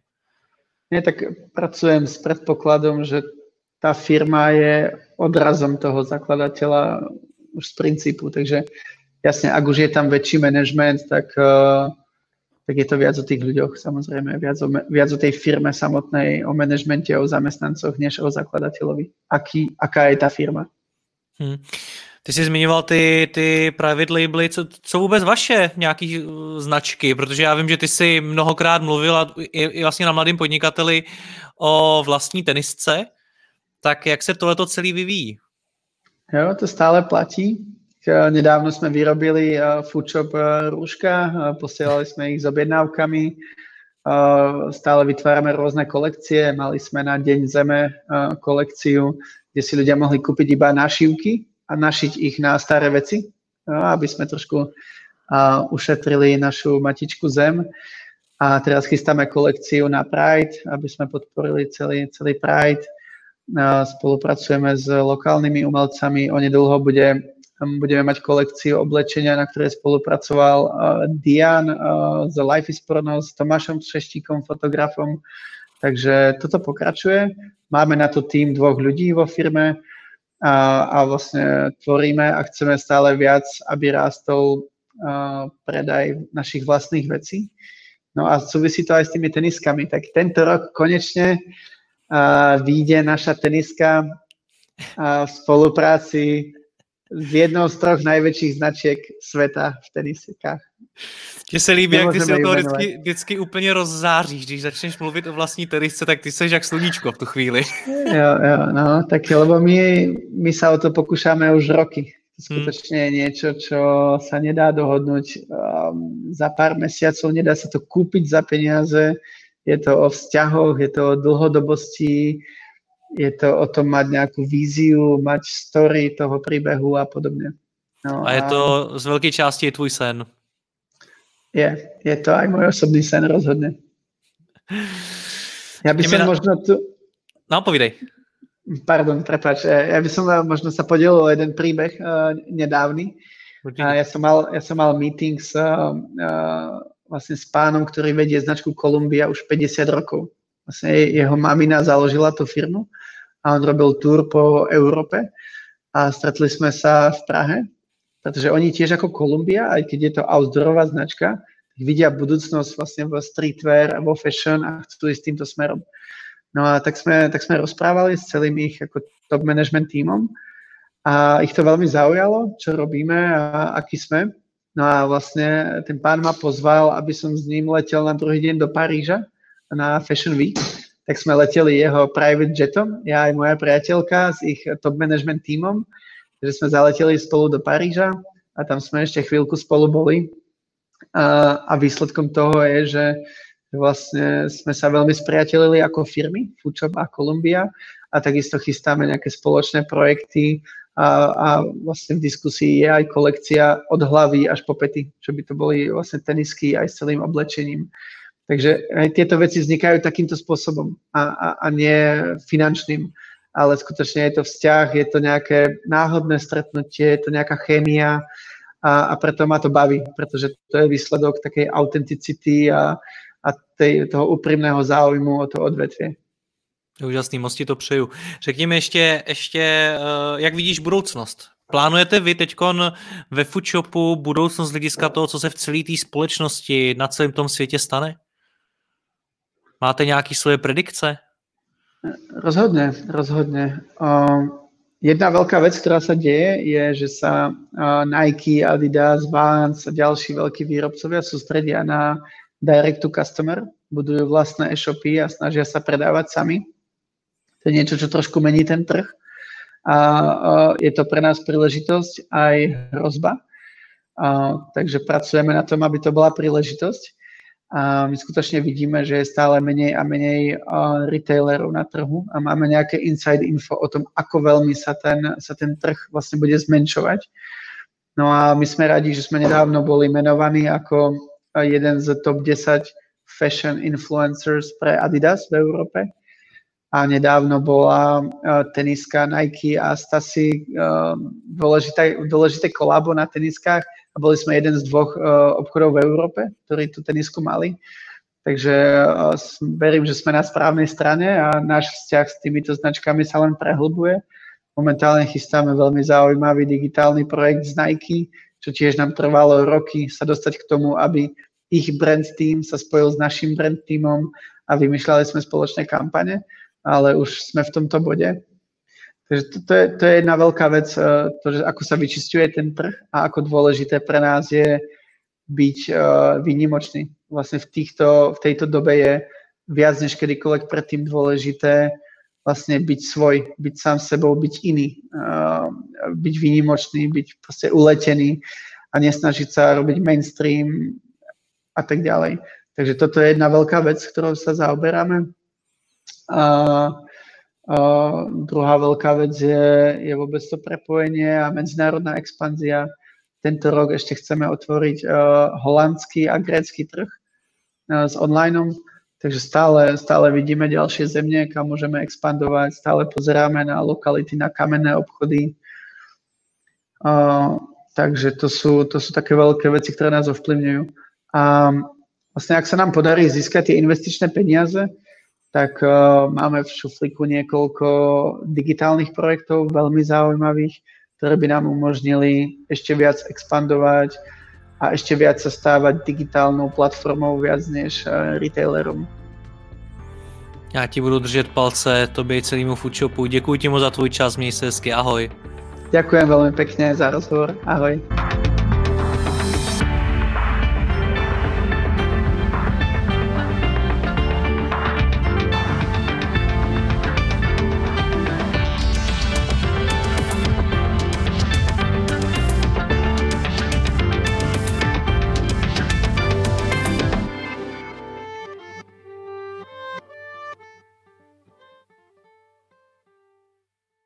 Nie, tak pracujem s predpokladom, že tá firma je odrazom toho zakladateľa už z princípu, takže jasne, ak už je tam väčší management, tak, uh, tak je to viac o tých ľuďoch, samozrejme, viac o, viac o tej firme samotnej, o manažmente, o zamestnancoch, než o zakladateľovi. Aký, aká je tá firma. Hmm. Ty jsi zmiňoval ty, ty private labely, co, co vůbec vaše nějaký uh, značky, protože já vím, že ty jsi mnohokrát mluvil a i, i vlastně na mladým podnikateli o vlastní tenisce, tak jak se tohleto celý vyvíjí? Jo, to stále platí. Nedávno sme vyrobili uh, Foodshop uh, rúška, posielali sme ich s objednávkami, stále vytvárame rôzne kolekcie, mali sme na Deň Zeme kolekciu, kde si ľudia mohli kúpiť iba našívky a našiť ich na staré veci, aby sme trošku ušetrili našu matičku Zem. A teraz chystáme kolekciu na Pride, aby sme podporili celý, celý Pride. Spolupracujeme s lokálnymi umelcami. Onedlho bude, budeme mať kolekciu oblečenia, na ktorej spolupracoval Dian z Life is Prono s Tomášom Šeštíkom, fotografom. Takže toto pokračuje. Máme na to tým dvoch ľudí vo firme, a, a vlastne tvoríme a chceme stále viac, aby rástol uh, predaj našich vlastných vecí. No a súvisí to aj s tými teniskami. Tak tento rok konečne uh, vyjde naša teniska uh, v spolupráci s jednou z troch najväčších značiek sveta v tenisikách. Mně se líbí, jak ty si to vždycky, vždycky úplně rozzáříš, když začneš mluvit o vlastní tenisce, tak ty seš jak sluníčko v tu chvíli. Jo, jo, no, tak lebo my, my sa o to pokúšame už roky. To hmm. skutočne je niečo, čo sa nedá dohodnúť um, za pár mesiacov, nedá sa to kúpiť za peniaze, je to o vzťahoch, je to o dlhodobosti, je to o tom mať nejakú víziu, mať story toho príbehu a podobne. No, a je to z veľkej časti tvůj sen. Je, je to aj môj osobný sen rozhodne. Ja by som na... možno tu... No, povídej. Pardon, prepáč. Ja by som možno sa podelil o jeden príbeh uh, nedávny. Uh, ja, som mal, ja som mal meeting s, uh, vlastne s pánom, ktorý vedie značku Columbia už 50 rokov. Vlastne jeho mamina založila tú firmu a on robil tour po Európe a stretli sme sa v Prahe pretože oni tiež ako Columbia, aj keď je to outdoorová značka, vidia budúcnosť vlastne v streetwear a vo fashion a chcú ísť týmto smerom. No a tak sme, tak sme rozprávali s celým ich ako top management tímom a ich to veľmi zaujalo, čo robíme a aký sme. No a vlastne ten pán ma pozval, aby som s ním letel na druhý deň do Paríža na Fashion Week. Tak sme leteli jeho private jetom, ja aj moja priateľka s ich top management tímom že sme zaleteli spolu do Paríža a tam sme ešte chvíľku spolu boli. A, a výsledkom toho je, že vlastne sme sa veľmi spriatelili ako firmy, Foodshop a Columbia a takisto chystáme nejaké spoločné projekty a, a vlastne v diskusii je aj kolekcia od hlavy až po pety, čo by to boli vlastne tenisky aj s celým oblečením. Takže aj tieto veci vznikajú takýmto spôsobom a, a, a nie finančným ale skutočne je to vzťah, je to nejaké náhodné stretnutie, je to nejaká chémia a, a preto ma to baví, pretože to je výsledok takej autenticity a, a tej, toho úprimného záujmu o to odvetvie. Úžasný, moc ti to přeju. Řekni mi ještě, uh, jak vidíš budoucnost? Plánujete vy teď ve Foodshopu budoucnost hlediska toho, co se v celé té společnosti na celém tom světě stane? Máte nějaké svoje predikce? Rozhodne, rozhodne. Uh, jedna veľká vec, ktorá sa deje, je, že sa Nike, Adidas, Vans a ďalší veľkí výrobcovia sústredia na direct to customer, budujú vlastné e-shopy a snažia sa predávať sami. To je niečo, čo trošku mení ten trh. A je to pre nás príležitosť aj hrozba. Takže pracujeme na tom, aby to bola príležitosť a my skutočne vidíme, že je stále menej a menej uh, retailerov na trhu a máme nejaké inside info o tom, ako veľmi sa ten, sa ten trh vlastne bude zmenšovať. No a my sme radi, že sme nedávno boli menovaní ako jeden z top 10 fashion influencers pre Adidas v Európe. A nedávno bola uh, teniska Nike a Stasi uh, dôležité, dôležité kolabo na teniskách boli sme jeden z dvoch uh, obchodov v Európe, ktorí tú tenisku mali. Takže verím, že sme na správnej strane a náš vzťah s týmito značkami sa len prehlbuje. Momentálne chystáme veľmi zaujímavý digitálny projekt z Nike, čo tiež nám trvalo roky sa dostať k tomu, aby ich brand team sa spojil s našim brand teamom a vymýšľali sme spoločné kampane, ale už sme v tomto bode. Takže to, to, je, to je jedna veľká vec, to, že ako sa vyčistuje ten trh a ako dôležité pre nás je byť uh, výnimočný. Vlastne v, týchto, v tejto dobe je viac než kedykoľvek predtým dôležité vlastne byť svoj, byť sám sebou, byť iný, uh, byť výnimočný, byť proste uletený a nesnažiť sa robiť mainstream a tak ďalej. Takže toto je jedna veľká vec, ktorou sa zaoberáme. A, druhá veľká vec je, je vôbec to prepojenie a medzinárodná expanzia tento rok ešte chceme otvoriť uh, holandský a grécky trh uh, s online, takže stále, stále vidíme ďalšie zemne, kam môžeme expandovať, stále pozeráme na lokality, na kamenné obchody. Uh, takže to sú, to sú také veľké veci, ktoré nás ovplyvňujú. A vlastne, ak sa nám podarí získať tie investičné peniaze, tak uh, máme v šufliku niekoľko digitálnych projektov, veľmi zaujímavých, ktoré by nám umožnili ešte viac expandovať a ešte viac sa stávať digitálnou platformou viac než eh, retailerom. Já ti budu držet palce, tobě i celému Foodshopu. Děkuji ti moc za tvůj čas, měj se hezky, ahoj. Ďakujem veľmi pekne za rozhovor, ahoj.